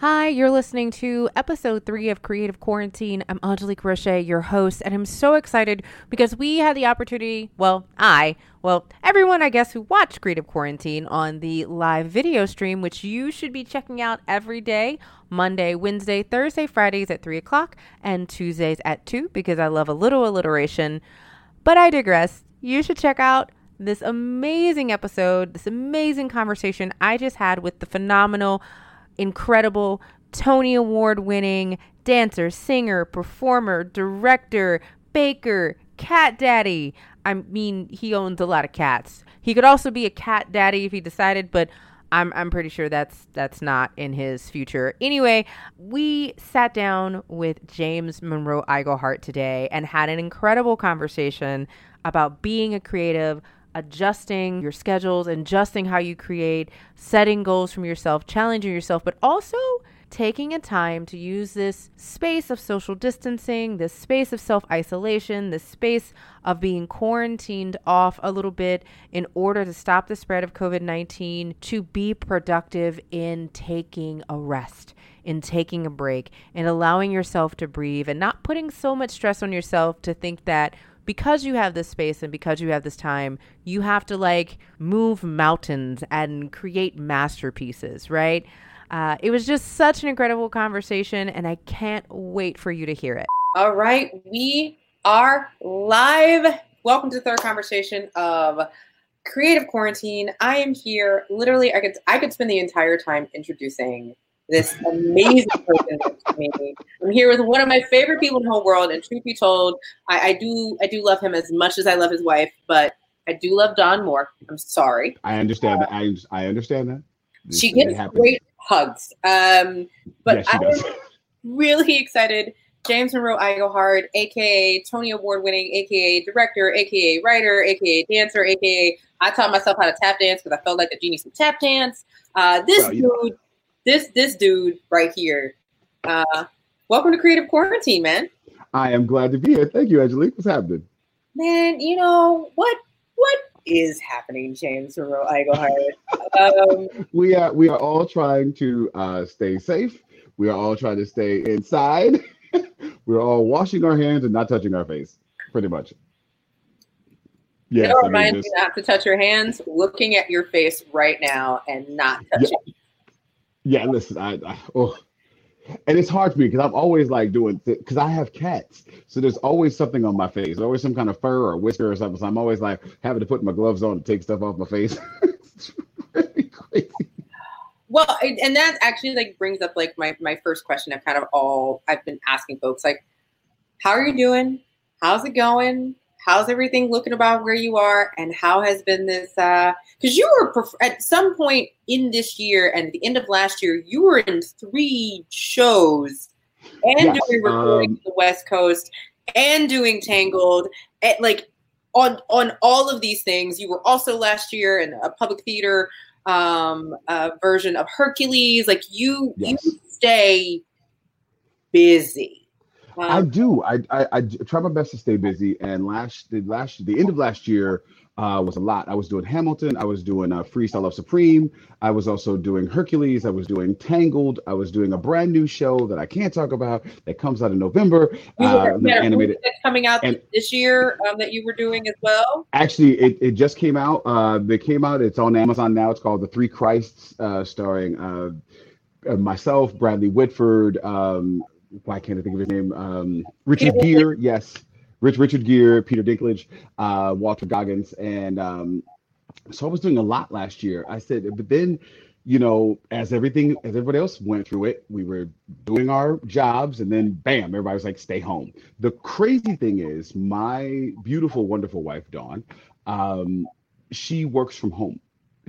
Hi, you're listening to episode three of Creative Quarantine. I'm Angélique Roché, your host, and I'm so excited because we had the opportunity, well, I, well, everyone, I guess, who watched Creative Quarantine on the live video stream, which you should be checking out every day Monday, Wednesday, Thursday, Fridays at 3 o'clock, and Tuesdays at 2 because I love a little alliteration. But I digress. You should check out this amazing episode, this amazing conversation I just had with the phenomenal incredible Tony Award winning dancer, singer, performer, director, baker, cat daddy. I mean, he owns a lot of cats. He could also be a cat daddy if he decided, but I'm I'm pretty sure that's that's not in his future. Anyway, we sat down with James Monroe Iglehart today and had an incredible conversation about being a creative, adjusting your schedules, adjusting how you create, setting goals from yourself, challenging yourself, but also taking a time to use this space of social distancing, this space of self isolation, this space of being quarantined off a little bit in order to stop the spread of COVID 19 to be productive in taking a rest, in taking a break, and allowing yourself to breathe and not putting so much stress on yourself to think that because you have this space and because you have this time, you have to like move mountains and create masterpieces, right? Uh, it was just such an incredible conversation, and I can't wait for you to hear it. All right, we are live. Welcome to the third conversation of Creative Quarantine. I am here. Literally, I could I could spend the entire time introducing this amazing person to me. I'm here with one of my favorite people in the whole world, and truth be told, I, I do I do love him as much as I love his wife, but I do love Don more. I'm sorry. I understand that. I I understand that. She gives great hugs. Um, but I'm really excited. James Monroe Iglehart, aka Tony Award winning, aka director, aka writer, aka dancer, aka I taught myself how to tap dance because I felt like a genius with tap dance. Uh, this Well, know. This this dude right here. Uh, welcome to Creative Quarantine, man. I am glad to be here. Thank you, Angélique. What's happening? Man, you know what? What is happening, James Monroe Iglehart? um, We are we are all trying to uh, stay safe. We are all trying to stay inside. We're all washing our hands and not touching our face, pretty much. Yeah, It'll I mean, just- you not to touch your hands, looking at your face right now and not touching. yeah. Yeah, listen, I, I oh, and it's hard for me because I'm always like doing because I have cats, so there's always something on my face. There's always some kind of fur or whisker or something. So I'm always like having to put my gloves on to take stuff off my face. Well, and that actually like brings up like my my first question of kind of all I've been asking folks like, how are you doing? How's it going? How's everything looking about where you are? And how has been this? Because you were perf- at some point in this year and the end of last year, you were in three shows and Yes, doing recording um, the West Coast and doing Tangled. At, like on on all of these things, you were also last year in a public theater um uh, version of Hercules. Like you Yes. you stay busy. I Um, do. I, I I try my best to stay busy. And last the last the end of last year, uh, was a lot. I was doing Hamilton. I was doing uh, Freestyle Love Supreme. I was also doing Hercules. I was doing Tangled. I was doing a brand new show that I can't talk about that comes out in November. Uh, had animated. coming out and- this year um, that you were doing as well. Actually, it, it just came out. Uh, it came out. It's on Amazon now. It's called The Three Christs, uh, starring uh, uh, myself, Bradley Whitford. Um, why can't I think of his name? Um, Richard Gere. Yes, Rich Richard Gere, Peter Dinklage, uh, Walton Goggins, and um, so I was doing a lot last year. I said, but then, you know, as everything, as everybody else went through it, we were doing our jobs, and then bam, everybody was like, stay home. The crazy thing is, my beautiful, wonderful wife, Dawn, um, she works from home.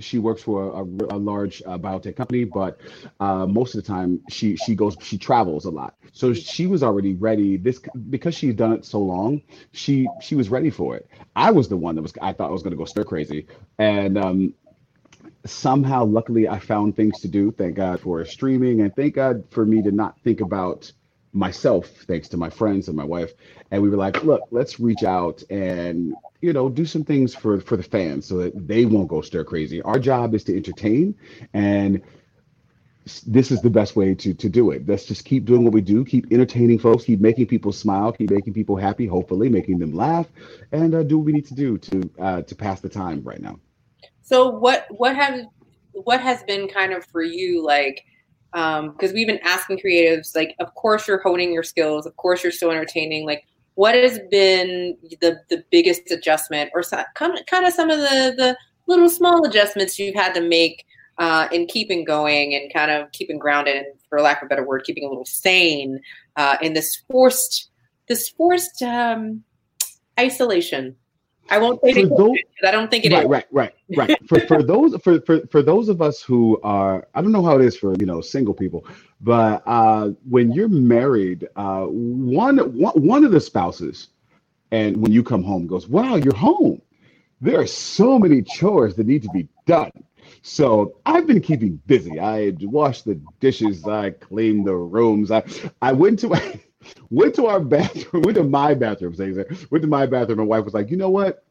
She works for a, a, a large uh, biotech company, but uh, most of the time she she goes she travels a lot. So she was already ready. This because she's done it so long, she she was ready for it. I was the one that was I thought I was going to go stir crazy, and um, somehow luckily I found things to do. Thank God for streaming, and thank God for me to not think about myself thanks to my friends and my wife and we were like look let's reach out and you know do some things for for the fans so that they won't go stir crazy. Our job is to entertain and this is the best way to to do it. Let's just keep doing what we do keep entertaining folks keep making people smile keep making people happy hopefully making them laugh and uh, do what we need to do to uh, to pass the time right now. So what what have what has been kind of for you like because we've been asking creatives like of course you're honing your skills of course you're still entertaining like what has been the the biggest adjustment or some, kind of kind of some of the the little small adjustments you've had to make uh, in keeping going and kind of keeping grounded and for lack of a better word keeping a little sane uh, in this forced this forced um, isolation i won't say those- i don't think it is. right, right, right, right. For for those for, for for those of us who are, I don't know how it is for you know single people, but uh, when you're married, uh, one one one of the spouses, and when you come home, goes, "Wow, you're home." There are so many chores that need to be done. So I've been keeping busy. I washed the dishes. I cleaned the rooms. I I went to went to our bathroom. Went to my bathroom. Say went to my bathroom. My wife was like, "You know what?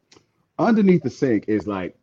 underneath the sink is like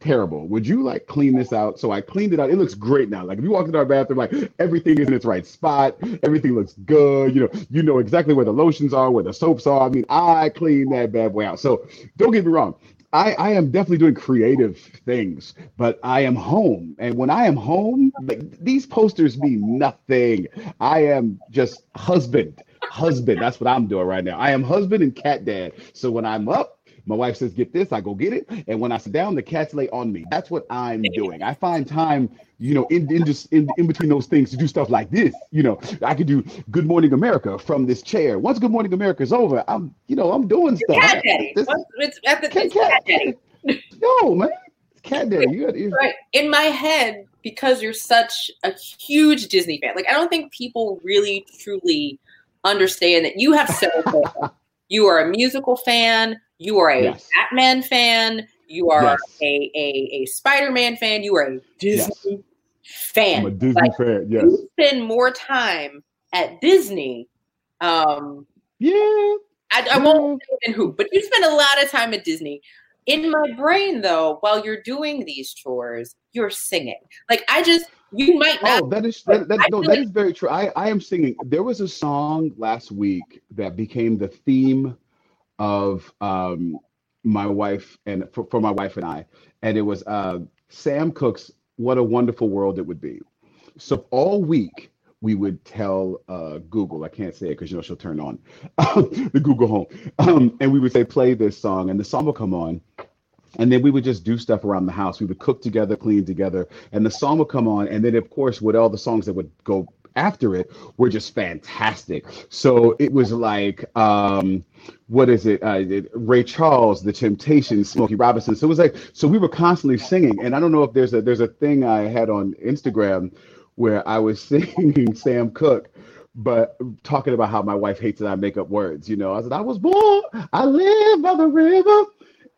terrible. Would you like clean this out? So I cleaned it out. It looks great now. Like if you walk into our bathroom, like everything is in its right spot. Everything looks good. You know, you know exactly where the lotions are, where the soaps are. I mean, I clean that bad boy out. So don't get me wrong. I, I am definitely doing creative things, but I am home. And when I am home, like, these posters mean nothing. I am just husband, husband. That's what I'm doing right now. I am husband and cat dad. So when I'm up, my wife says, get this, I go get it. And when I sit down, the cats lay on me. That's what I'm doing. I find time, you know, in, in just in, in between those things to do stuff like this. You know, I could do Good Morning America from this chair. Once Good Morning America is over, I'm, you know, I'm doing stuff. cat daddy. This- Once It's, at Cat- cat daddy. no, man. It's cat daddy. You got you, Right. In my head, because you're such a huge Disney fan, like I don't think people really truly understand that you have several. you are a musical fan. You are a Yes. Batman fan. You are Yes. a, a a Spider-Man fan. You are a Disney fan. I'm a Disney Like, fan. Yes. You spend more time at Disney. Um, Yeah. I, I won't say who, but you spend a lot of time at Disney. In my brain, though, while you're doing these chores, you're singing. Like I just, you might not. Oh, that is that, that, no, that like- is very true. I, I am singing. There was a song last week that became the theme of um my wife and for, for my wife and I, and it was uh Sam Cooke's "What a Wonderful World It Would Be." So all week we would tell uh, Google, I can't say it because you know she'll turn on the Google Home, um, and we would say play this song, and the song will come on, and then we would just do stuff around the house. We would cook together, clean together, and the song would come on. And then, of course, with all the songs that would go after it were just fantastic. So it was like, um, what is it? Uh, Ray Charles, The Temptations, Smokey Robinson. So it was like, so we were constantly singing. And I don't know if there's a there's a thing I had on Instagram where I was singing Sam Cooke. But talking about how my wife hates that I make up words, you know, I said I was born, I live by the river,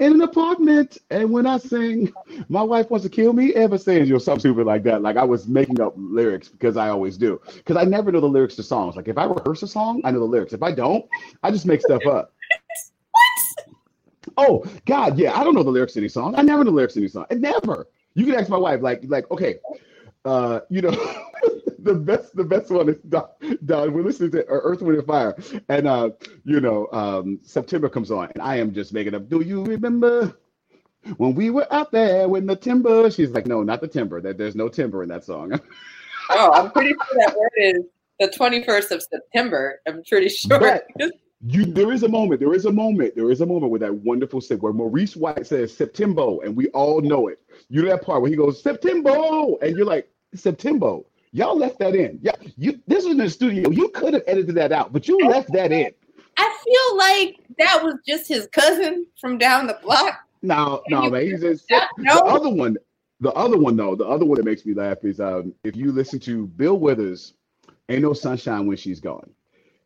in an apartment. And when I sing, my wife wants to kill me, ever saying you know something stupid like that. Like I was making up lyrics because I always do. Because I never know the lyrics to songs. Like if I rehearse a song, I know the lyrics. If I don't, I just make stuff up. What? Oh God, yeah. I don't know the lyrics to any song. I never know the lyrics to any song. I never. You can ask my wife, like, like, okay, uh, you know, the best, the best one is Don. Don we're listening to Earth, Wind, and Fire, and uh, you know, um, September comes on, and I am just making up. Do you remember when we were out there with the timber? She's like, no, not the timber. That there's no timber in that song. oh, I'm pretty sure that word is the 21st of September. I'm pretty sure. But you, there is a moment. There is a moment. There is a moment where that wonderful thing where Maurice White says September, and we all know it. You know that part where he goes September, and you're like September. Y'all left that in. Yeah, you. This was in the studio. You could have edited that out, but you left that in. I feel like that was just his cousin from down the block. No, no, man. He's just, no. the other one. The other one though, the other one that makes me laugh is um, if you listen to Bill Withers, "Ain't No Sunshine When She's Gone."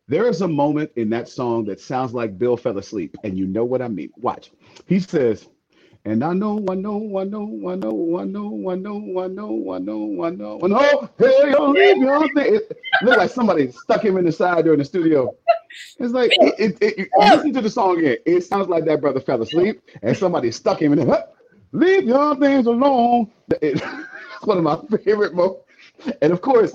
There is a moment in that song that sounds like Bill fell asleep, and you know what I mean. Watch. He says, and I know, I know, I know, I know, I know, I know, I know, I know, I know, oh, I know. Hey, yo, leave your thing. It looked like somebody stuck him in the side during the studio. It's like it, it, it, listen to the song again. It sounds like that brother fell asleep and somebody stuck him in there. Leave your things alone. It's one of my favorite moments. And of course,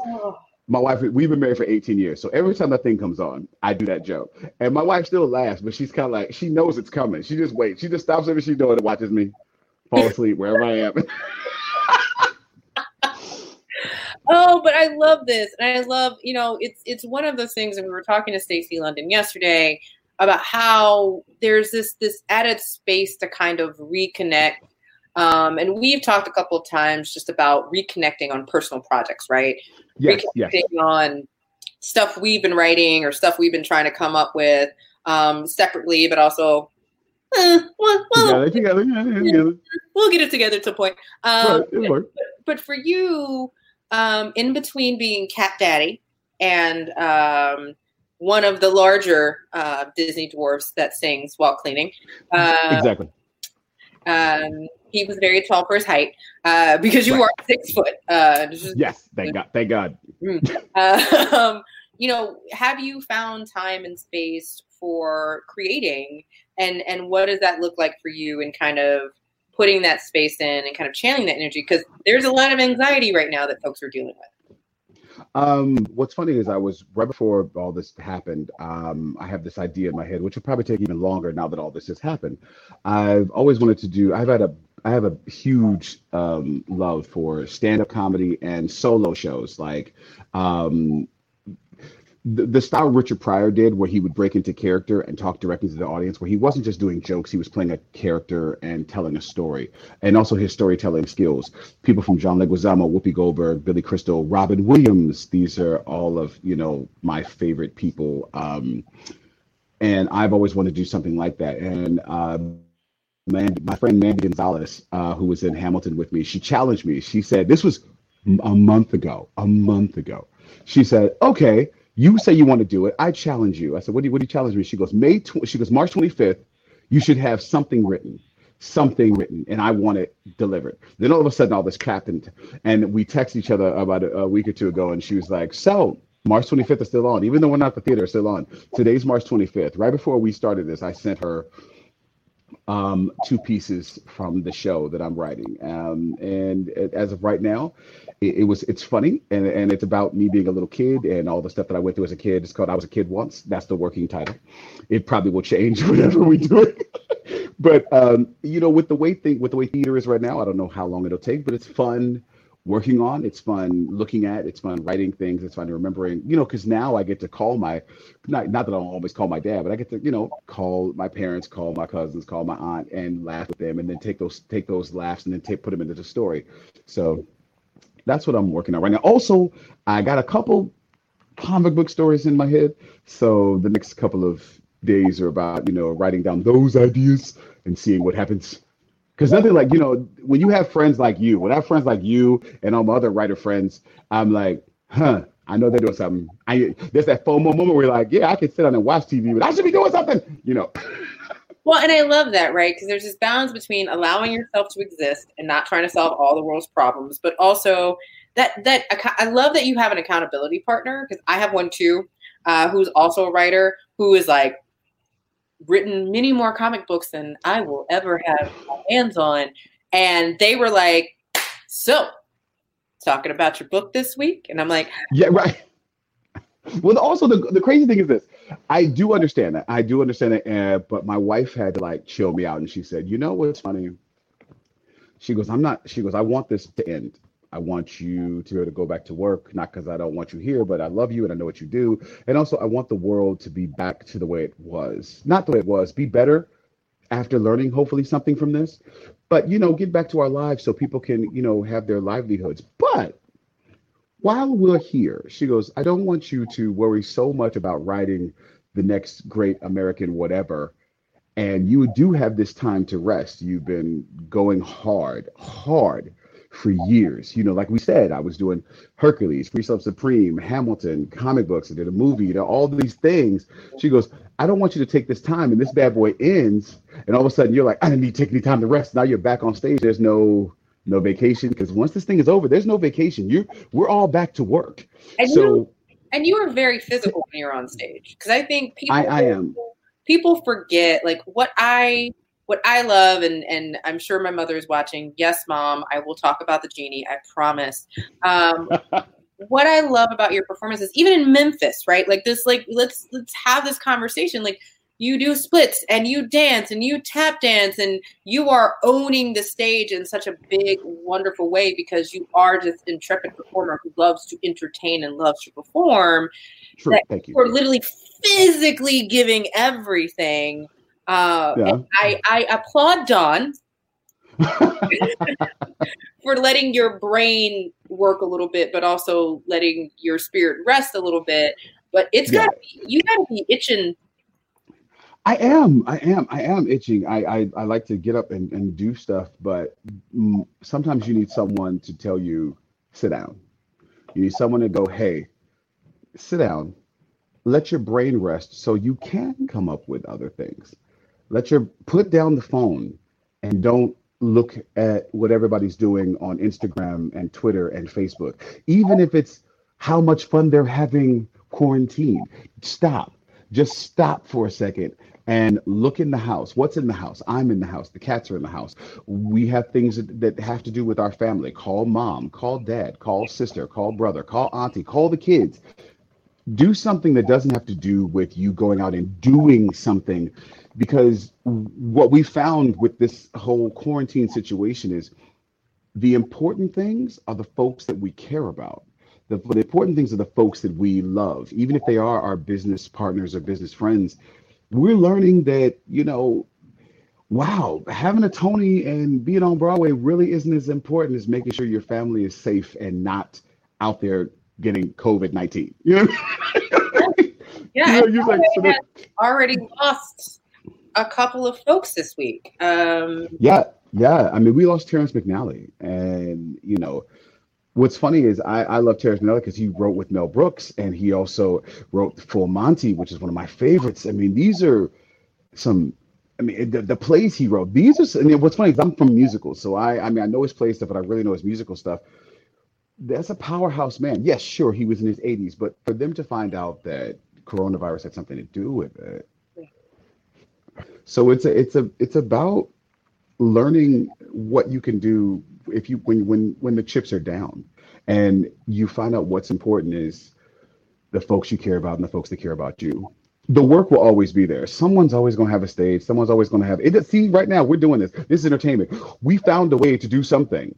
my wife, we've been married for 18 years. So every time that thing comes on, I do that joke. And my wife still laughs, but she's kind of like, she knows it's coming. She just waits. She just stops everything she's doing and watches me fall asleep wherever I am. oh, but I love this. And I love, you know, it's it's one of those things, and we were talking to Stacy London yesterday about how there's this this added space to kind of reconnect um, and we've talked a couple of times just about reconnecting on personal projects, right? Yes, yes. on stuff we've been writing or stuff we've been trying to come up with um, separately, but also eh, well, well, together, together, together. we'll get it together to a point. Um, right, but, but, for you, um, in between being cat daddy and um, one of the larger uh, Disney dwarfs that sings while cleaning, uh, exactly. He was very tall for his height uh, because you right. are six foot. Uh, just, yes, thank God. Thank God. Uh, um, you know, have you found time and space for creating, and and what does that look like for you, and kind of putting that space in and kind of channeling that energy? Because there's a lot of anxiety right now that folks are dealing with. Um, what's funny is I was right before all this happened. Um, I have this idea in my head, which will probably take even longer now that all this has happened. I've always wanted to do. I've had a I have a huge um, love for stand-up comedy and solo shows. Like um, the, the style Richard Pryor did, where he would break into character and talk directly to the audience, where he wasn't just doing jokes, he was playing a character and telling a story, and also his storytelling skills. People from John Leguizamo, Whoopi Goldberg, Billy Crystal, Robin Williams. These are all of you know my favorite people, um, and I've always wanted to do something like that. And uh, man, my friend Mandy Gonzalez, uh, who was in Hamilton with me, she challenged me. She said, "This was a month ago. A month ago." She said, "Okay." You say you want to do it. I challenge you. I said, what do you, what do you challenge me? She goes, May, tw-, she goes, March 25th, you should have something written, something written, and I want it delivered. Then all of a sudden, all this happened, and we text each other about a, a week or two ago, and she was like, so March 25th is still on, even though we're not the theater, still on. Today's March 25th. Right before we started this, I sent her um, two pieces from the show that I'm writing. Um, and as of right now, it, it, was it's funny and, and it's about me being a little kid and all the stuff that I went through as a kid. It's called I Was a Kid Once. That's the working title. It probably will change whenever we do it. but um, you know, with the way thing with the way theater is right now, I don't know how long it'll take, but it's fun working on. It's fun looking at. It's fun writing things. It's fun remembering. You know, because now I get to call my not not that I always call my dad, but I get to you know call my parents, call my cousins, call my aunt, and laugh with them, and then take those take those laughs and then take put them into the story. So that's what I'm working on right now. Also, I got a couple comic book stories in my head. So the next couple of days are about you know writing down those ideas and seeing what happens because nothing like, you know, when you have friends like you, when I have friends like you and all my other writer friends, I'm like, huh, I know they're doing something. I there's that FOMO moment where you're like, yeah, I can sit down and watch TV, but I should be doing something, you know. Well, and I love that, right? Because there's this balance between allowing yourself to exist and not trying to solve all the world's problems, but also that that I love that you have an accountability partner because I have one too, uh, who's also a writer who is like, written many more comic books than I will ever have my hands on. And they were like, So, talking about your book this week? And I'm like, Yeah, right. Well, also the the crazy thing is this: I do understand that. I do understand it, uh, but my wife had to like chill me out, and she said, "You know what's funny?" She goes, "I'm not." She goes, "I want this to end. I want you to be able to go back to work, not because I don't want you here, but I love you and I know what you do, and also I want the world to be back to the way it was, not the way it was, be better." After learning, hopefully, something from this, but you know, get back to our lives so people can, you know, have their livelihoods. But while we're here, she goes, I don't want you to worry so much about writing the next great American whatever. And you do have this time to rest. You've been going hard, hard for years. You know, like we said, I was doing Hercules, Free Sub Supreme, Hamilton, comic books, I did a movie, you know, all these things. She goes, I don't want you to take this time and this bad boy ends. And all of a sudden you're like, I didn't need to take any time to rest. Now you're back on stage. There's no no vacation because once this thing is over, there's no vacation. You we're all back to work. and so you and you are very physical when you're on stage because I think people I, I am. people forget like what I what I love and and I'm sure my mother is watching. Yes, mom, I will talk about the genie. I promise. Um, what I love about your performances, even in Memphis, right? Like this, like let's let's have this conversation. Like you do splits and you dance and you tap dance and you are owning the stage in such a big, wonderful way because you are just intrepid performer who loves to entertain and loves to perform. True, thank you. You're literally physically giving everything. Uh, Yeah. I, I applaud Dawn for letting your brain work a little bit, but also letting your spirit rest a little bit. But it's Yeah. gotta be, you gotta be itching. I am. I am. I am itching. I I, I like to get up and, and do stuff, but sometimes you need someone to tell you, sit down. You need someone to go, hey, sit down. Let your brain rest so you can come up with other things. Let your put down the phone and don't look at what everybody's doing on Instagram and Twitter and Facebook. Even if it's how much fun they're having quarantine. Stop. Just stop for a second and look in the house. What's in the house? I'm in the house. The cats are in the house. We have things that, that have to do with our family. Call mom, call dad, call sister, call brother, call auntie, call the kids. Do something that doesn't have to do with you going out and doing something because what we found with this whole quarantine situation is the important things are the folks that we care about. The, the important things are the folks that we love, even if they are our business partners or business friends. We're learning that, you know, wow, having a Tony and being on Broadway really isn't as important as making sure your family is safe and not out there getting COVID 19. You know? Yeah, you know, you're like, so that- already lost a couple of folks this week. Um, Yeah, yeah. I mean, we lost Terrence McNally, and you know, what's funny is I, I love Terrence McNally because he wrote with Mel Brooks, and he also wrote Full Monty, which is one of my favorites. I mean, these are some. I mean, the, the plays he wrote. These are. I mean, what's funny is I'm from musicals, so I. I mean, I know his play stuff, but I really know his musical stuff. That's a powerhouse man. Yes, sure, he was in his 80s, but for them to find out that coronavirus had something to do with it. So it's a, it's a, it's about learning what you can do if you when when when the chips are down and you find out what's important is the folks you care about and the folks that care about you. The work will always be there. Someone's always going to have a stage. Someone's always going to have it see right now we're doing this. This is entertainment. We found a way to do something.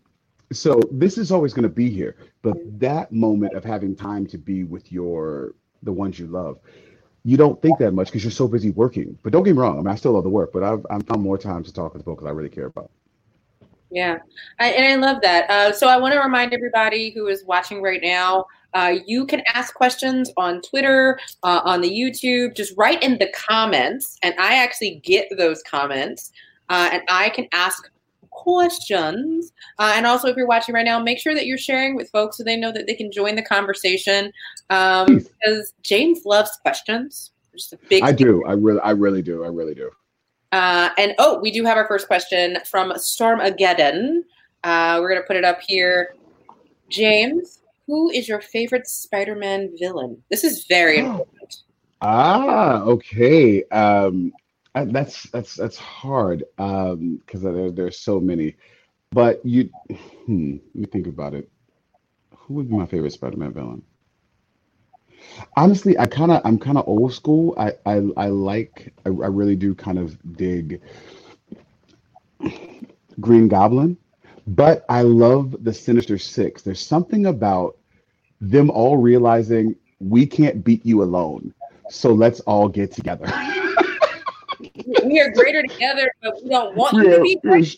So this is always going to be here. But that moment of having time to be with your the ones you love you don't think that much because you're so busy working but don't get me wrong i mean i still love the work but i've, I've found more time to talk with the because i really care about Yeah, I, and I love that. Uh, so I want to remind everybody who is watching right now, uh, you can ask questions on Twitter, uh, on the YouTube. Just write in the comments, and I actually get those comments, uh, and I can ask questions. Uh, and also, if you're watching right now, make sure that you're sharing with folks so they know that they can join the conversation. Um, because James loves questions. Just a big i do i really i really do i really do uh, and oh, we do have our first question from Stormageddon. Uh, we're going to put it up here. James, who is your favorite Spider Man villain? This is very Oh. important. Ah, okay. Um, That's that's that's hard um because there, there's so many. But you, hmm, let me think about it. Who would be my favorite Spider-Man villain? Honestly, I kind of I'm kind of old school. I I, I like I, I really do kind of dig Green Goblin, but I love the Sinister Six. There's something about them all realizing we can't beat you alone, so let's all get together. we are greater together, but we don't want you Yeah, to be it's-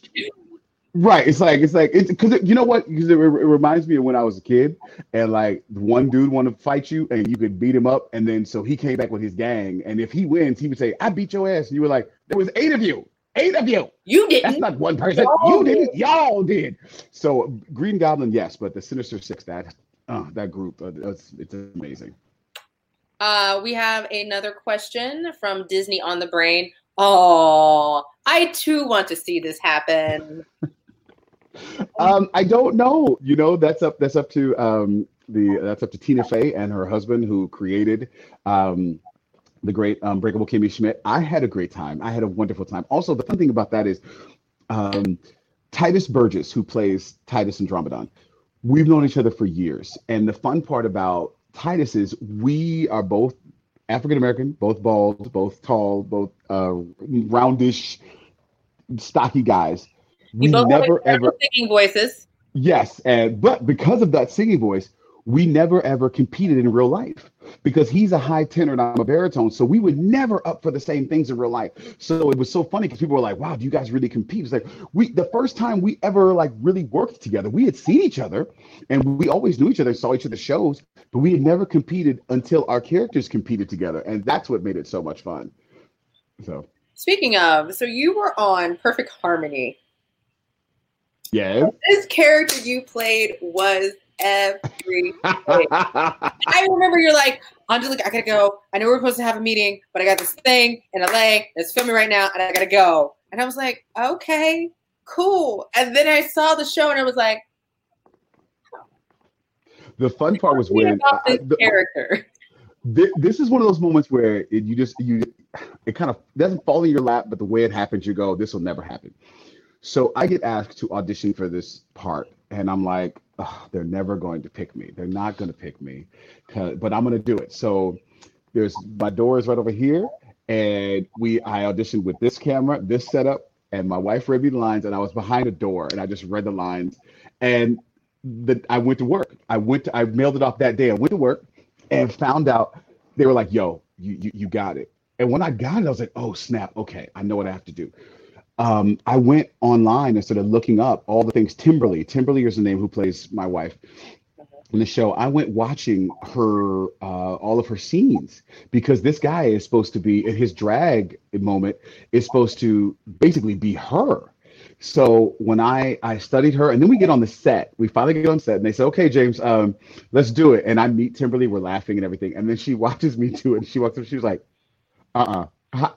Right. It's like it's like it's because you know what? Because it, it reminds me of when I was a kid, and like one dude wanted to fight you, and you could beat him up, and then so he came back with his gang, and if he wins, he would say, "I beat your ass," and you were like, "There was eight of you, eight of you. You didn't. That's not one person. Y'all You didn't. did. Y'all did." So Green Goblin, yes, but the Sinister Six, that uh, that group, uh, it's, it's amazing. Uh, we have another question from Disney on the Brain. Oh, I too want to see this happen. Um, I don't know. You know, that's up. That's up to um, the. That's up to Tina Fey and her husband who created um, the great Unbreakable Kimmy Schmidt. I had a great time. I had a wonderful time. Also, the fun thing about that is um, Tituss Burgess, who plays Titus Andromedon. We've known each other for years, and the fun part about Titus is we are both African American, both bald, both tall, both uh, roundish, stocky guys. We You both have never ever singing voices. Yes, and but because of that singing voice, we never ever competed in real life because he's a high tenor and I'm a baritone, so we were never up for the same things in real life. So it was so funny because people were like, "Wow, do you guys really compete?" It's like we the first time we ever like really worked together, we had seen each other and we always knew each other, saw each other's shows, but we had never competed until our characters competed together, and that's what made it so much fun. So Speaking of, so you were on Perfect Harmony. yeah. This character you played was everything. I remember you're like, Angélique, I gotta go. I know we're supposed to have a meeting, but I got this thing in LA that's filming right now, and I gotta go. And I was like, okay, cool. And then I saw the show, and I was like, the fun part was when I- the- character. Thi- this is one of those moments where it, you just you it kind of doesn't fall in your lap but the way it happens you go this will never happen so i get asked to audition for this part and i'm like "Ugh, they're never going to pick me they're not going to pick me, but i'm going to do it so there's my door is right over here and we i auditioned with this camera this setup and my wife read me the lines and i was behind a door and i just read the lines and i went to work i went to, i mailed it off that day i went to work and found out they were like, "Yo, you, you you got it." And when I got it, I was like, "Oh snap! Okay, I know what I have to do." Um, I went online and started looking up all the things. Tymberlee, Tymberlee is the name who plays my wife in the show. I went watching her uh, all of her scenes because this guy is supposed to be his drag moment is supposed to basically be her. So when I I studied her, and then we get on the set, we finally get on set, and they say, "Okay, James, um, let's do it." And I meet Tymberlee, we're laughing and everything, and then she watches me do it, and she walks up, she was like, "Uh-uh,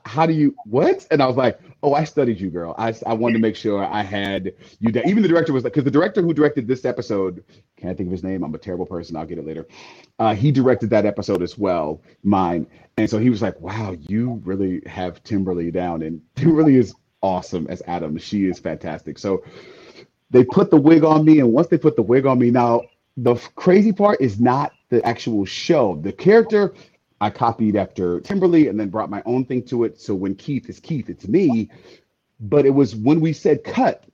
how do you what?" And I was like, "Oh, I studied you, girl. I I wanted to make sure I had you." Da-. Even the director was like, because the director who directed this episode, can't think of his name. I'm a terrible person. I'll get it later. Uh, he directed that episode as well, mine, and so he was like, "Wow, you really have Tymberlee down," and Tymberlee is awesome as Adam. She is fantastic. So they put the wig on me, and once they put the wig on me, now the crazy part is not the actual show. The character I copied after Tymberlee, and then brought my own thing to it. So when Keith is Keith, it's me. But it was when we said cut,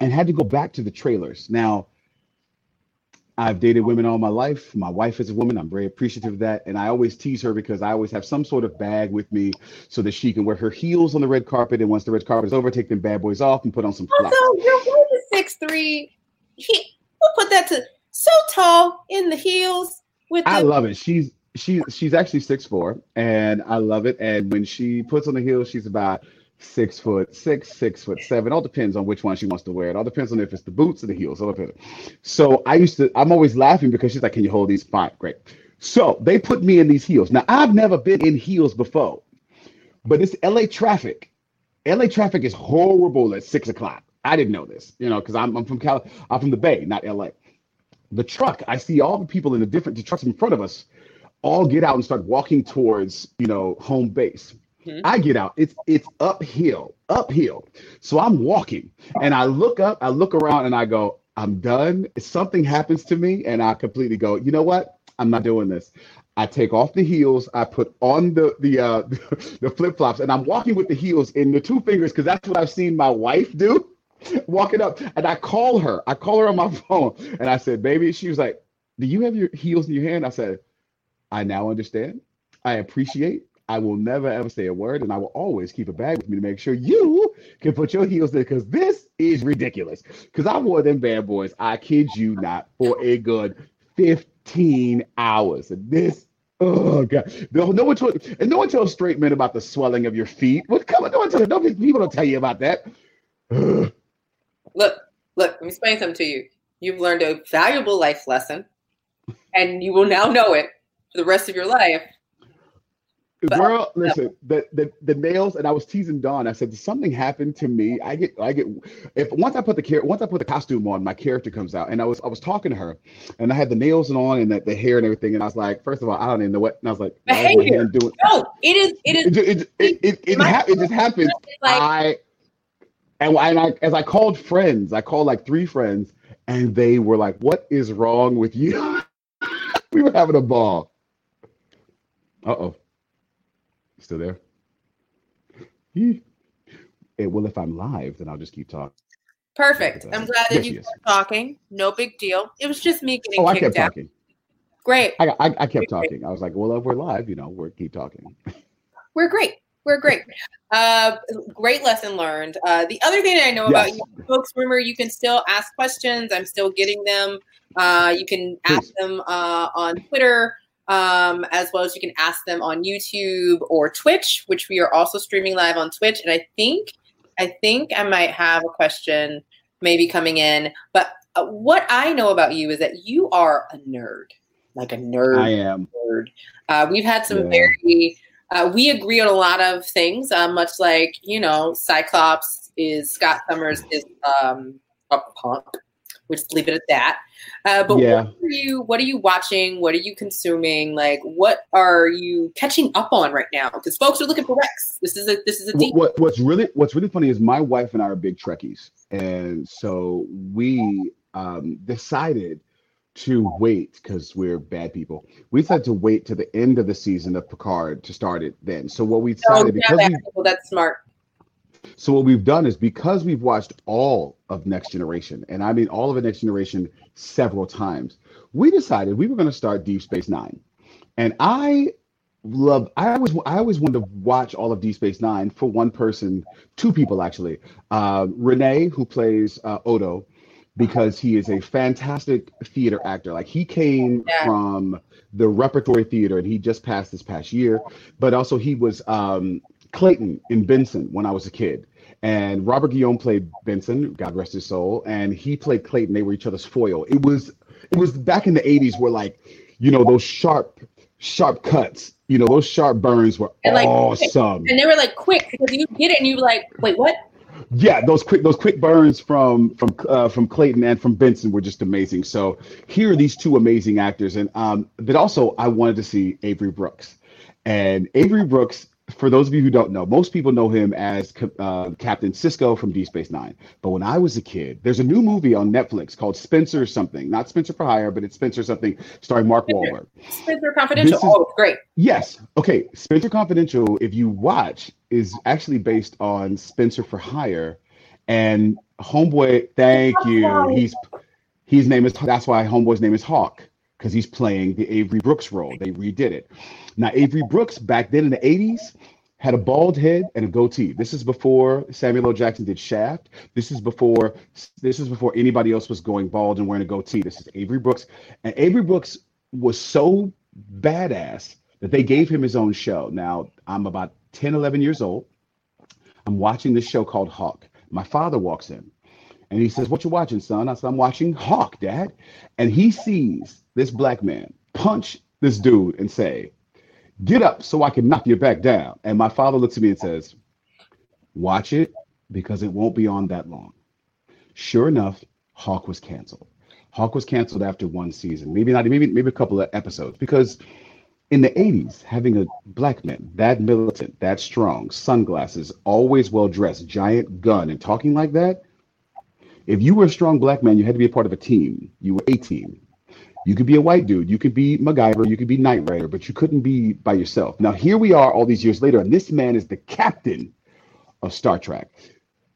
and had to go back to the trailers. Now. I've dated women all my life. My wife is a woman. I'm very appreciative of that. And I always tease her because I always have some sort of bag with me so that she can wear her heels on the red carpet. And once the red carpet is over, take them bad boys off and put on some flats. Also, your wife is six three. He we'll put that to so tall in the heels with the I love it. She's she's she's actually six four, and I love it. And when she puts on the heels, she's about six foot six, six foot seven. All depends on which one she wants to wear. It all depends on if it's the boots or the heels. All depends. So I used to. I'm always laughing because she's like, "Can you hold these?" Fine, great. So they put me in these heels. Now I've never been in heels before, but it's LA traffic. LA traffic is horrible at six o'clock. I didn't know this, you know, because I'm, I'm from Cal, I'm from the Bay, not LA. The truck, I see all the people in the different the trucks in front of us all get out and start walking towards, you know, home base. Mhm. I get out. It's it's uphill, uphill. So I'm walking and I look up, I look around and I go, I'm done. If Something happens to me and I completely go, you know what? I'm not doing this. I take off the heels, I put on the the uh the flip-flops, and I'm walking with the heels in the two fingers because that's what I've seen my wife do. Walking up and I call her. I call her on my phone and I said, baby, she was like, Do you have your heels in your hand? I said, I now understand. I appreciate. I will never ever say a word, and I will always keep a bag with me to make sure you can put your heels there because this is ridiculous. Because I wore them bad boys, I kid you not, for a good 15 hours. And this, oh god, no, no one told, and no one tells straight men about the swelling of your feet. What come on, no one tells, no people don't tell you about that. Look, look, let me explain something to you. You've learned a valuable life lesson, and you will now know it for the rest of your life. But- Girl, listen, the, the the nails, and I was teasing Dawn. I said, something happened to me? I get, I get. If once I put the char- once I put the costume on, my character comes out." And I was, I was talking to her, and I had the nails on, and the, the hair and everything. And I was like, first of all, I don't even know what. And I was like, why is my Behavior. doing? No, it is. It is It, it, it, it, it, ha- it just happens. like I and, and I, as I called friends, I called like three friends, and they were like, "What is wrong with you?" we were having a ball. Uh oh, still there? Eh, well, if I'm live, then I'll just keep talking. perfect. I'm glad that she you is. kept talking. No big deal. It was just me getting Oh, I kicked kept out. talking. Great. I, I, I kept talking. I was like, "Well, if we're live, you know, we're keep talking." We're great. We're great. Uh, great lesson learned. Uh, the other thing that I know about you folks, remember, you can still ask questions. I'm still getting them. Uh, you can ask Please. them uh, on Twitter, um, as well as you can ask them on YouTube or Twitch, which we are also streaming live on Twitch. And I think, I think I might have a question maybe coming in. But uh, what I know about you is that you are a nerd, like a nerd I am. nerd. Uh, we've had some Yeah. very, uh, we agree on a lot of things, uh, much like, you know, Cyclops is Scott Summers is um, a punk. We'll just leave it at that. Uh, but Yeah. what are you what are you watching? What are you consuming? Like what are you catching up on right now? Because folks are looking for Rex. This is a this is a deep what what's really what's really funny is my wife and I are big Trekkies, and so we um, decided to wait because we're bad people. We decided to wait to the end of the season of Picard to start it then. So what we Oh, decided because that- we that's smart. so what we've done is because we've watched all of Next Generation, and I mean all of the Next Generation several times, we decided we were going to start Deep Space Nine. And I love I always I always wanted to watch all of Deep Space Nine for one person, two people actually. Uh, Renee, who plays uh, Odo, because he is a fantastic theater actor. Like he came Yeah. from the repertory theater, and he just passed this past year. But also he was um, Clayton in Benson when I was a kid. And Robert Guillaume played Benson, God rest his soul, and he played Clayton. They were each other's foil. It was it was back in the 80s where like, you know, those sharp, sharp cuts, you know, those sharp burns were And, like, awesome. And they were like quick because you get it and you were like, wait, what? Yeah, those quick those quick burns from from uh, from Clayton and from Benson were just amazing. So here are these two amazing actors, and um, but also I wanted to see Avery Brooks, and Avery Brooks. For those of you who don't know, most people know him as uh, Captain Sisko from D Space Nine. But when I was a kid, there's a new movie on Netflix called Spencer something, not Spencer for Hire, but it's Spencer something, starring Mark Wahlberg. Spencer Confidential. Is- oh, great. Yes. Okay. Spencer Confidential, if you watch, is actually based on Spencer for Hire. And Homeboy, thank you. He's his name is that's why Homeboy's name is Hawk, because he's playing the Avery Brooks role. They redid it. Now, Avery Brooks back then in the 80s had a bald head and a goatee. This is before Samuel L. Jackson did Shaft. This is before this is before anybody else was going bald and wearing a goatee. This is Avery Brooks. And Avery Brooks was so badass that they gave him his own show. Now, I'm about 10, 11 years old. I'm watching this show called Hawk. My father walks in and he says, What you watching, son? I said, I'm watching Hawk, Dad. And he sees this black man punch this dude and say, Get up so I can knock you back down. And my father looks at me and says, Watch it because it won't be on that long. Sure enough, Hawk was canceled. Hawk was canceled after one season, maybe not, maybe maybe a couple of episodes because in the 80s, having a black man that militant, that strong, sunglasses, always well dressed, giant gun, and talking like that, if you were a strong black man, you had to be a part of a team. You were a team. You could be a white dude, you could be MacGyver, you could be Knight Rider, but you couldn't be by yourself. Now, here we are all these years later, and this man is the captain of Star Trek.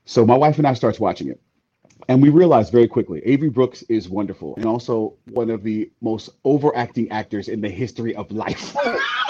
So my wife and I starts watching it. And we realized very quickly Avery Brooks is wonderful and also one of the most overacting actors in the history of life.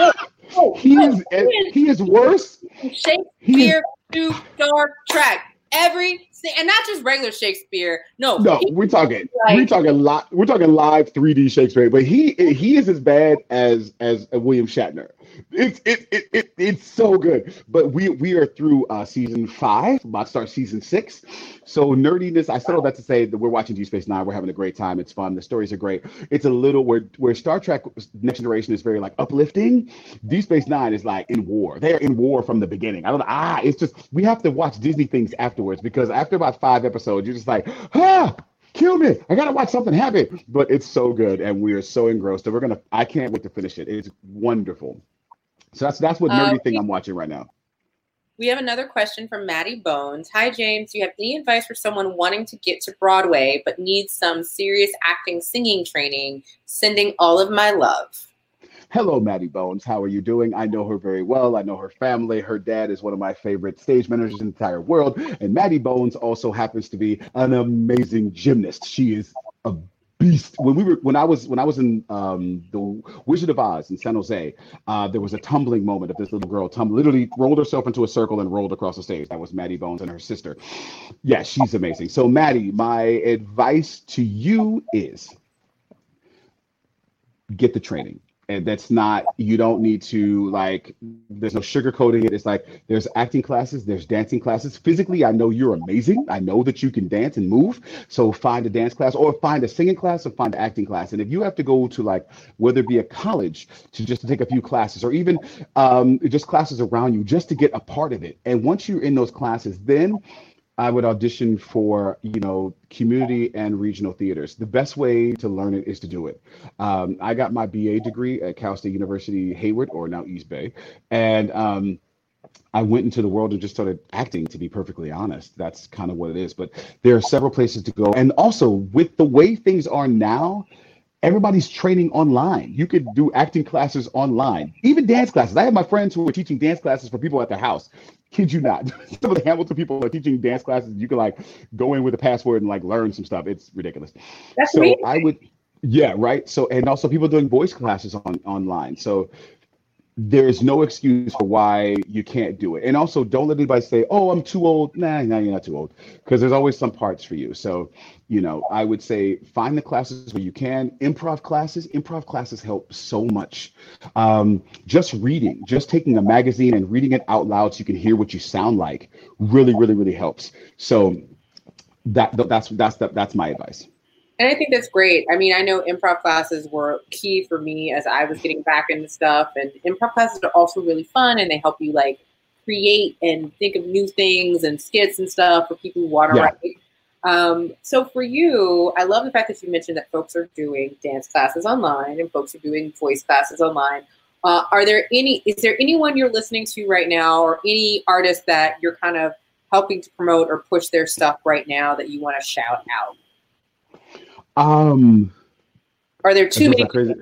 he is he is worse. Shakespeare to Star Trek. Every and not just regular Shakespeare. No, no, we're talking like, we're talking live we're talking live 3D Shakespeare, but he he is as bad as as uh, William Shatner. It's it, it, it it's so good. But we we are through uh season five, about to start season six. So nerdiness, I settled that to say that we're watching Deep Space Nine. We're having a great time. It's fun. The stories are great. It's a little where where Star Trek Next Generation is very like uplifting. Deep Space Nine is like in war. They're in war from the beginning. I don't know. Ah, it's just we have to watch Disney things afterwards because after about five episodes, you're just like, ah, kill me. I gotta watch something happen. But it's so good, and we are so engrossed that we're gonna. I can't wait to finish it. It's wonderful. So that's that's what nerdy uh, thing I'm watching right now. We have another question from Maddie Bones. Hi James, do you have any advice for someone wanting to get to Broadway but needs some serious acting singing training? Sending all of my love. Hello, Maddie Bones. How are you doing? I know her very well. I know her family. Her dad is one of my favorite stage managers in the entire world. And Maddie Bones also happens to be an amazing gymnast. She is a beast. When we were when I was when I was in um, the Wizard of Oz in San Jose, uh, there was a tumbling moment of this little girl tum- literally rolled herself into a circle and rolled across the stage. That was Maddie Bones and her sister. Yeah, she's amazing. So Maddie, my advice to you is get the training and that's not you don't need to like there's no sugarcoating it. It's like there's acting classes there's dancing classes. Physically i know you're amazing. I know that you can dance and move. So find a dance class or find a singing class or find an acting class. And if you have to go to like whether it be a college to just to take a few classes or even um, just classes around you just to get a part of it. And once you're in those classes then I would audition for, you know, community and regional theaters. The best way to learn it is to do it. Um, I got my BA degree at Cal State University Hayward, or now East Bay, and um, I went into the world and just started acting. To be perfectly honest, that's kind of what it is. But there are several places to go, and also with the way things are now, everybody's training online. You could do acting classes online, even dance classes. I have my friends who are teaching dance classes for people at their house kid you not. Some of the Hamilton people are teaching dance classes. You can like go in with a password and like learn some stuff. It's ridiculous. That's so amazing. I would, yeah, right. So and also people doing voice classes on online. So there's no excuse for why you can't do it. And also, don't let anybody say, "Oh, I'm too old." Nah, nah, you're not too old, because there's always some parts for you. So, you know, I would say find the classes where you can. Improv classes, improv classes help so much. Um, just reading, just taking a magazine and reading it out loud so you can hear what you sound like, really, really, really helps. So, that that's that's that, that's my advice. And I think that's great. I mean, I know improv classes were key for me as I was getting back into stuff. And improv classes are also really fun and they help you like create and think of new things and skits and stuff for people who want to yeah. write. Um, so for you, I love the fact that you mentioned that folks are doing dance classes online and folks are doing voice classes online. Uh, are there any? Is there anyone you're listening to right now, or any artist that you're kind of helping to promote or push their stuff right now that you want to shout out? Um, are there too many? Crazy.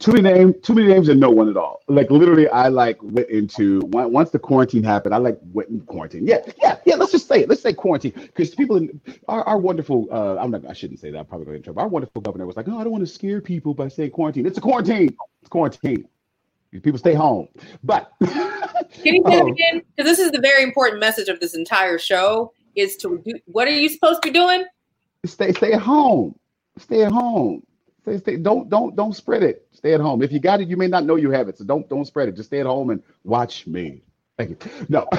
too many names, too many names, and no one at all. Like literally, I like went into once the quarantine happened. I like went in quarantine. Yeah, yeah, yeah. Let's just say it. Let's say quarantine because people in our, our wonderful. Uh, I'm not. I shouldn't say that. I'm probably going to trouble. Our wonderful governor was like, "Oh, I don't want to scare people by saying quarantine. It's a quarantine. It's quarantine. People stay home." But can you say um, again? Because this is the very important message of this entire show: is to do. What are you supposed to be doing? Stay stay at home. Stay at home. Stay, stay, don't don't don't spread it. Stay at home. If you got it, you may not know you have it. So don't don't spread it. Just stay at home and watch me. Thank you. No.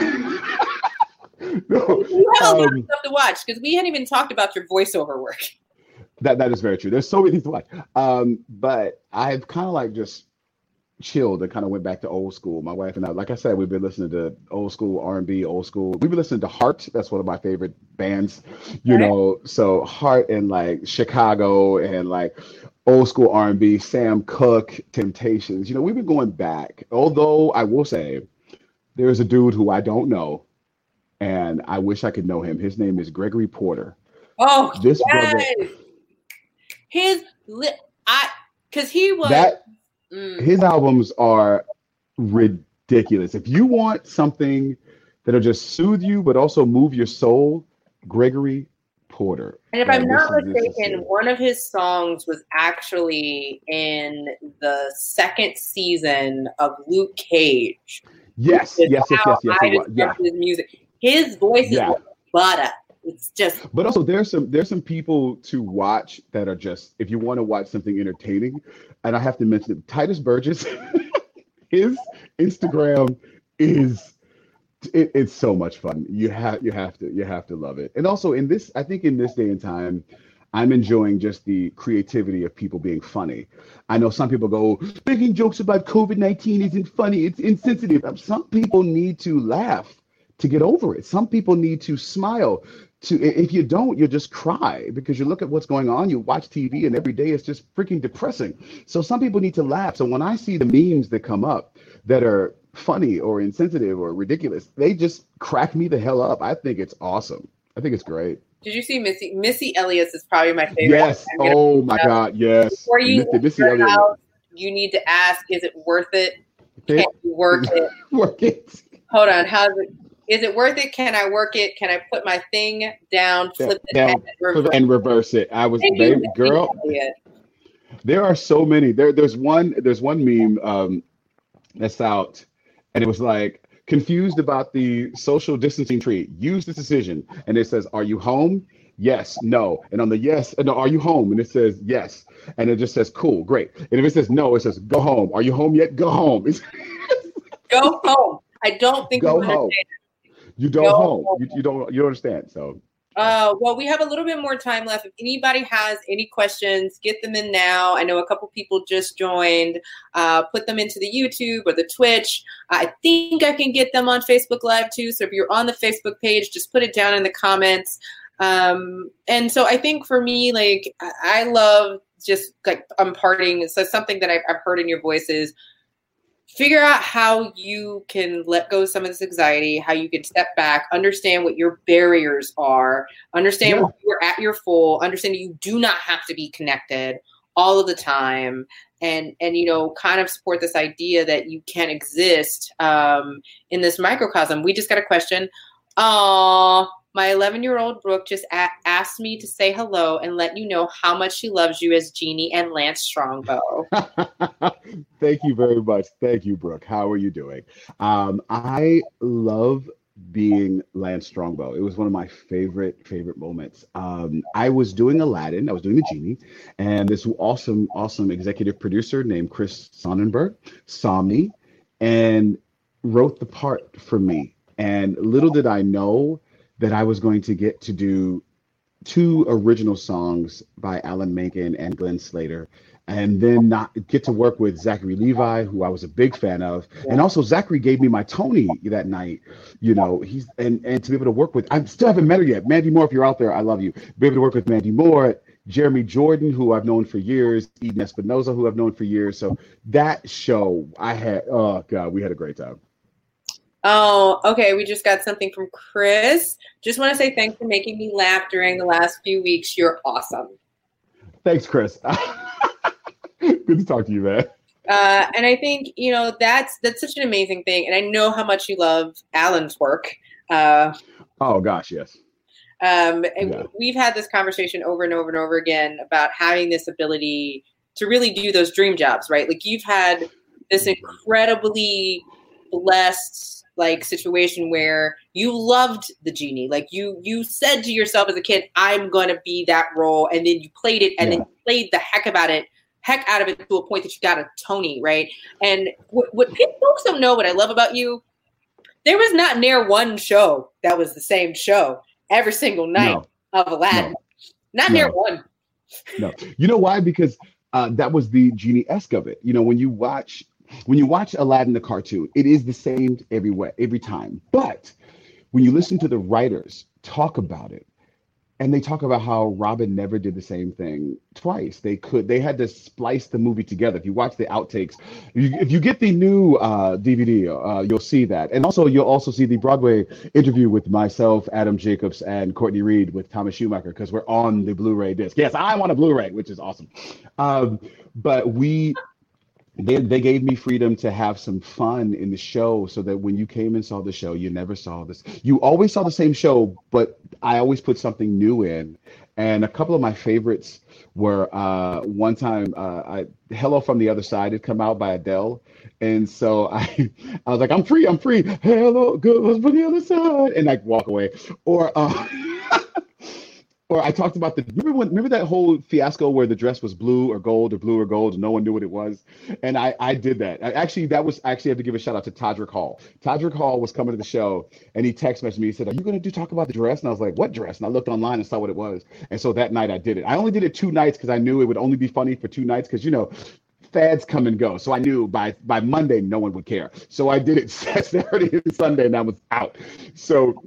no. You have um, stuff to watch because we hadn't even talked about your voiceover work. That that is very true. There's so many things to watch. Um, but I've kind of like just chilled and kind of went back to old school. My wife and I, like I said, we've been listening to old school R and B, old school. We've been listening to Heart. That's one of my favorite bands, you right. know. So Heart and like Chicago and like old school R&B, Sam Cooke, Temptations. You know, we've been going back. Although I will say, there's a dude who I don't know, and I wish I could know him. His name is Gregory Porter. Oh, This yes. brother, His li- I because he was that mm, his albums are ridiculous. If you want something that'll just soothe you but also move your soul, Gregory Porter. and if Like, I'm not is- mistaken, one of his songs was actually in the second season of Luke Cage. yes, yes, yes, yes, yes, I was. yeah. his music. His voice is like butter. It's just But also there's some there's some people to watch that are just if you want to watch something entertaining, and I have to mention it, Tituss Burgess, his Instagram is it, it's so much fun. You have you have to you have to love it. And also in this, I think in this day and time, I'm enjoying just the creativity of people being funny. I know some people go, making jokes about COVID-19 isn't funny, it's insensitive. Some people need to laugh to get over it. Some people need to smile. To if you don't, you'll just cry because you look at what's going on. You watch TV, and every day it's just freaking depressing. So some people need to laugh. So when I see the memes that come up that are funny or insensitive or ridiculous, they just crack me the hell up. I think it's awesome. I think it's great. did you see Missy Missy Elliott is probably my favorite. Yes. Oh my uh, God. Yes. Before you Missy- Missy Elliott. you need to ask, is it worth it? Can you work it? Work it. Hold on. How's it? Is it worth it? Can I work it? Can I put my thing down, flip it, Down, and reverse and reverse it. I was, baby, girl. There are so many. There, there's one. There's one meme um, that's out, and it was like confused about the social distancing tree. Use this decision, and it says, "Are you home? Yes, no." And on the yes, no, are you home? And it says yes, and it just says cool, great. And if it says no, it says go home. Are you home yet? Go home. Go home. I don't think Go you understand. home. You don't Go home. You, you don't. You don't understand. So Uh, well, we have a little bit more time left. If anybody has any questions, get them in now. I know a couple people just joined. Uh, put them into the YouTube or the Twitch. I think I can get them on Facebook Live too. So if you're on the Facebook page, just put it down in the comments. Um, and so I think for me, like I love just like imparting. So something that I've, I've heard in your voice is figure out how you can let go of some of this anxiety, how you can step back, understand what your barriers are, understand Yeah. you're at your full, understand you do not have to be connected all of the time. And and you know, kind of support this idea that you can exist um, in this microcosm. We just got a question. Uh, my 11 year old Brooke just a- asked me to say hello and let you know how much she loves you as Genie and Lance Strongbow. Thank you very much. Thank you, Brooke. How are you doing? Um, I love being Lance Strongbow. It was one of my favorite, favorite moments. Um, I was doing Aladdin, I was doing the genie, and this awesome, awesome executive producer named Chris Sonnenberg saw me and wrote the part for me. And little did I know that I was going to get to do two original songs by Alan Menken and Glenn Slater and then not get to work with Zachary Levi, who I was a big fan of, and also Zachary gave me my Tony that night. You know, he's and and to be able to work with, I still haven't met her yet. Mandy Moore, if you're out there, I love you. Be able to work with Mandy Moore, Jeremy Jordan, who I've known for years, Eden Espinosa, who I've known for years. So that show, I had, oh god, we had a great time. Oh, okay. We just got something from Chris. Just want to say thanks for making me laugh during the last few weeks. You're awesome. Thanks, Chris. Good to talk to you, man. Uh, and I think you know that's that's such an amazing thing. And I know how much you love Alan's work. Uh, Oh gosh, yes. um, and Yeah. we've had this conversation over and over and over again about having this ability to really do those dream jobs, right? Like you've had this incredibly blessed like situation where you loved the genie like you you said to yourself as a kid i'm gonna be that role and then you played it and then you played the heck about it heck out of it to a point that you got a tony right and what, what people folks don't know what i love about you there was not near one show that was the same show every single night No. of aladdin No. not No. near one No, you know why? Because uh, that was the genie esque of it. You know, when you watch when you watch Aladdin the cartoon, it is the same every way, every time. But when you listen to the writers talk about it, and they talk about how Robin never did the same thing twice. They could they had to splice the movie together. If you watch the outtakes, if you, if you get the new uh, DVD, uh, you'll see that, and also you'll also see the Broadway interview with myself, Adam Jacobs, and Courtney Reed with Thomas Schumacher because we're on the Blu-ray disc. Yes, I want a Blu-ray, which is awesome. Um, but we they, they gave me freedom to have some fun in the show so that when you came and saw the show you never saw this. You always saw the same show but i always put something new in. And a couple of my favorites were uh, one time uh, I, hello from the other side had come out by adele. And so i i was like i'm free i'm free. Hello good from the other side. And like walk away. Or uh, or I talked about the remember when remember that whole fiasco where the dress was blue or gold or blue or gold and no one knew what it was, and I I did that. I, actually, that was actually I have to give a shout out to Todrick Hall. Todrick Hall was coming to the show and he text messaged me. He said, "Are you going to do talk about the dress?" And I was like, "What dress?" And I looked online and saw what it was. And so that night I did it. I only did it two nights because I knew it would only be funny for two nights because you know fads come and go. So I knew by by Monday no one would care. So I did it Saturday and Sunday and I was out. So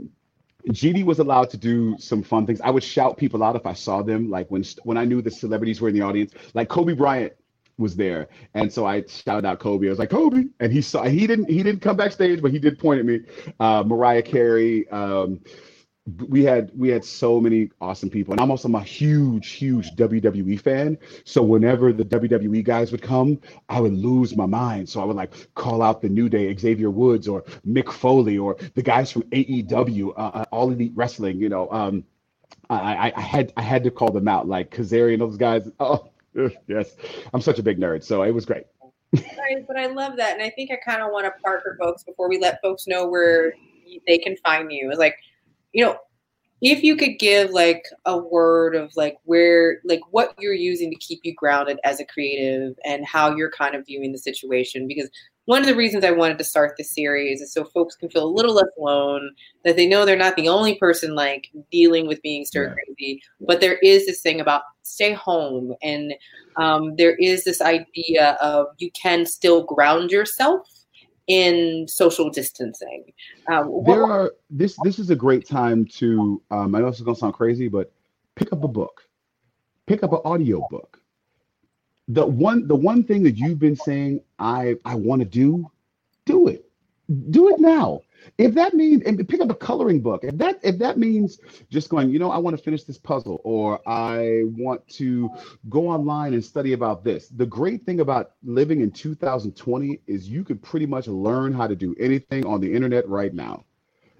GD was allowed to do some fun things. I would shout people out if I saw them, like when when I knew the celebrities were in the audience. Like Kobe Bryant was there, and so I shouted out Kobe. I was like Kobe, and he saw. He didn't. He didn't come backstage, but he did point at me. Uh, Mariah Carey. Um, we had we had so many awesome people and i'm also I'm a huge huge wwe fan. So whenever the wwe guys would come i would lose my mind. So i would like call out the new day xavier woods or mick foley or the guys from aew uh, uh, all elite wrestling you know um I, I had i had to call them out like kazarian those guys. Oh yes. I'm such a big nerd so it was great. But i love that and i think i kind of want to part for folks before we let folks know where they can find you. Like you know, if you could give like a word of like where like what you're using to keep you grounded as a creative and how you're kind of viewing the situation because one of the reasons I wanted to start this series is so folks can feel a little less alone, that they know they're not the only person like dealing with being stir crazy, yeah. but there is this thing about stay home, and um, there is this idea of you can still ground yourself in social distancing. Um, there are this this is a great time to um, I know this is gonna sound crazy, but pick up a book, pick up an audio book. The one the one thing that you've been saying I I want to do, do it, do it now. If that means and pick up a coloring book, if that if that means just going, you know, I want to finish this puzzle or I want to go online and study about this. The great thing about living in 2020 is you could pretty much learn how to do anything on the internet right now.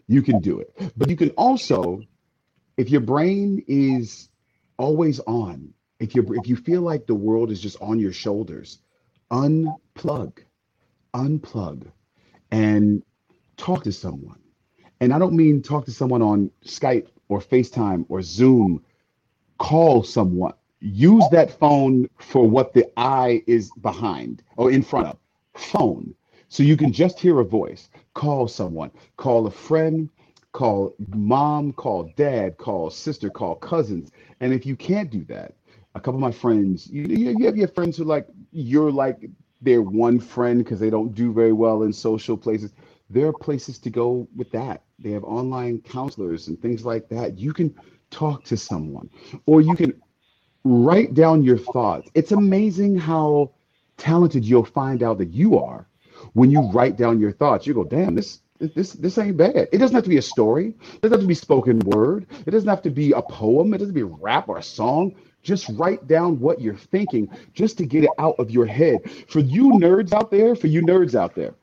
You can do it. But you can also if your brain is always on, if you if you feel like the world is just on your shoulders, unplug. Unplug and talk to someone. And I don't mean talk to someone on Skype or FaceTime or Zoom. Call someone. Use that phone for what the eye is behind or in front of. Phone. So you can just hear a voice. Call someone. Call a friend. Call mom. Call dad. Call sister. Call cousins. And if you can't do that, a couple of my friends, you, you have your friends who like, you're like their one friend because they don't do very well in social places there are places to go with that. They have online counselors and things like that. You can talk to someone or you can write down your thoughts. It's amazing how talented you'll find out that you are when you write down your thoughts. You go, damn, this this this ain't bad. It doesn't have to be a story. It doesn't have to be spoken word. It doesn't have to be a poem. It doesn't have to be rap or a song. Just write down what you're thinking just to get it out of your head. For you nerds out there, for you nerds out there,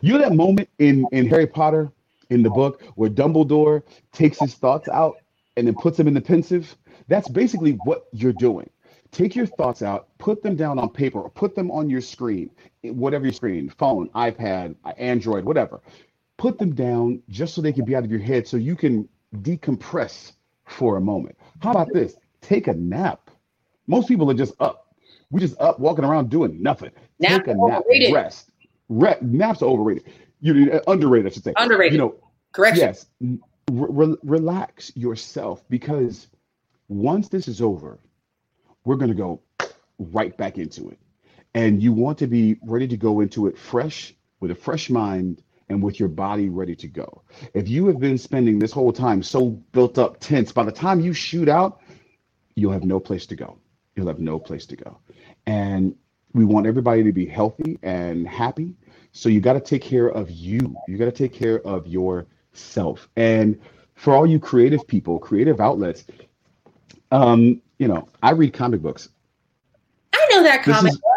you know that moment in in Harry Potter in the book where Dumbledore takes his thoughts out and then puts them in the Pensieve? That's basically what you're doing. Take your thoughts out, put them down on paper, or put them on your screen, whatever your screen, phone, iPad, Android, whatever. Put them down just so they can be out of your head so you can decompress for a moment. How about this? Take a nap. Most people are just up. We just up walking around doing nothing. Nap Take a nap, rest. Re- naps are overrated. You uh, underrated, I should say. Underrated. You know, correction. Yes. Re- relax yourself because once this is over, we're going to go right back into it. And you want to be ready to go into it fresh with a fresh mind and with your body ready to go. If you have been spending this whole time so built up, tense, by the time you shoot out, you'll have no place to go. You'll have no place to go. And we want everybody to be healthy and happy. So you got to take care of you. You got to take care of yourself. And for all you creative people, creative outlets, um, you know, I read comic books. I know that comic is- book.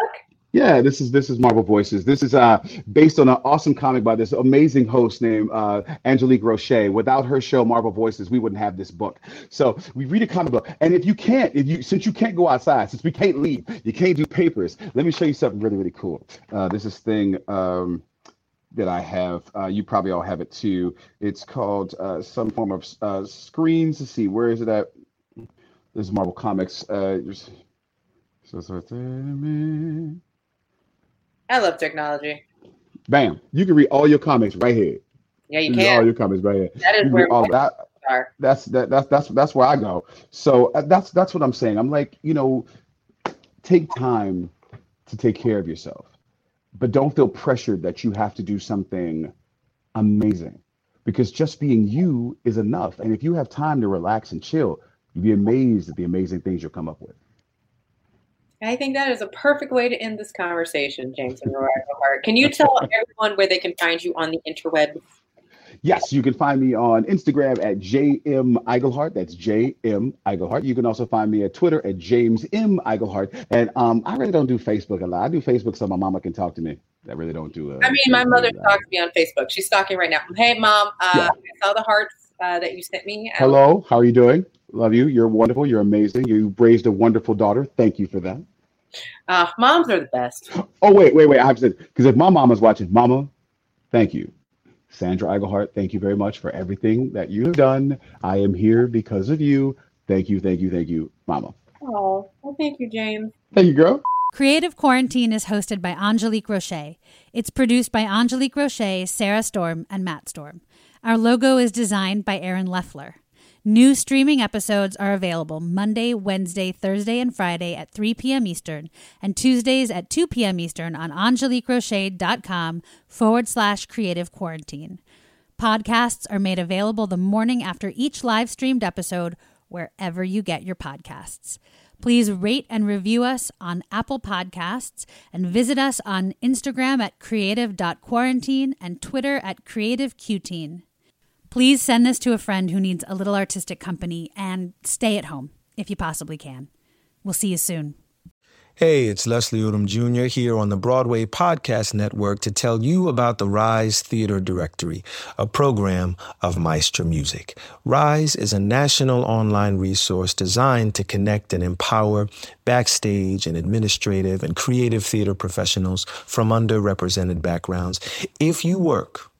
Yeah, this is this is Marvel Voices. This is uh based on an awesome comic by this amazing host named uh, Angélique Roché. Without her show Marvel Voices, we wouldn't have this book. So we read a comic book, and if you can't, if you since you can't go outside, since we can't leave, you can't do papers. Let me show you something really really cool. Uh, this is thing um, that I have. Uh, you probably all have it too. It's called uh, some form of uh, screens. Let's see, where is it at? This is Marvel Comics. Uh, so there. I love technology. Bam! You can read all your comics right here. Yeah, you can. All your comics right here. That You where all that. are. That's that, that's that's that's where I go. So uh, that's that's what I'm saying. I'm like, you know, take time to take care of yourself, but don't feel pressured that you have to do something amazing, because just being you is enough. And if you have time to relax and chill, you'd be amazed at the amazing things you'll come up with. I think that is a perfect way to end this conversation, James and Roy Hart. Can you tell everyone where they can find you on the interweb? Yes, you can find me on Instagram at JM Iglehart. That's JM Iglehart. You can also find me at Twitter at James M Iglehart. And um, I really don't do Facebook a lot. I do Facebook so my mama can talk to me. I really don't do. Uh, I mean, my mother lot. stalks me on Facebook. She's stalking right now. Hey, mom, uh, Yeah. I saw the hearts uh, that you sent me. Hello, how are you doing? Love you. You're wonderful. You're amazing. You raised a wonderful daughter. Thank you for that. Uh, moms are the best. Oh wait, wait, wait. I have to say because if my mom is watching, Mama, thank you. Sandra Iglehart, thank you very much for everything that you have done. I am here because of you. Thank you, thank you, thank you, Mama. Oh, well, thank you, James. Thank you, girl. Creative Quarantine is hosted by Angélique Roché. It's produced by Angélique Roché, Sarah Storm, and Matt Storm. Our logo is designed by Aaron Leffler. New streaming episodes are available Monday, Wednesday, Thursday, and Friday at 3 p.m. Eastern, and Tuesdays at 2 p.m. Eastern on angeliqueroche.com forward slash creative quarantine. Podcasts are made available the morning after each live streamed episode wherever you get your podcasts. Please rate and review us on Apple Podcasts and visit us on Instagram at creative.quarantine and Twitter at creativeqteen. Please send this to a friend who needs a little artistic company and stay at home if you possibly can. We'll see you soon. Hey, it's Leslie Odom Jr. here on the Broadway Podcast Network to tell you about the Rise Theater Directory, a program of Maestra Music. Rise is a national online resource designed to connect and empower backstage and administrative and creative theater professionals from underrepresented backgrounds. If you work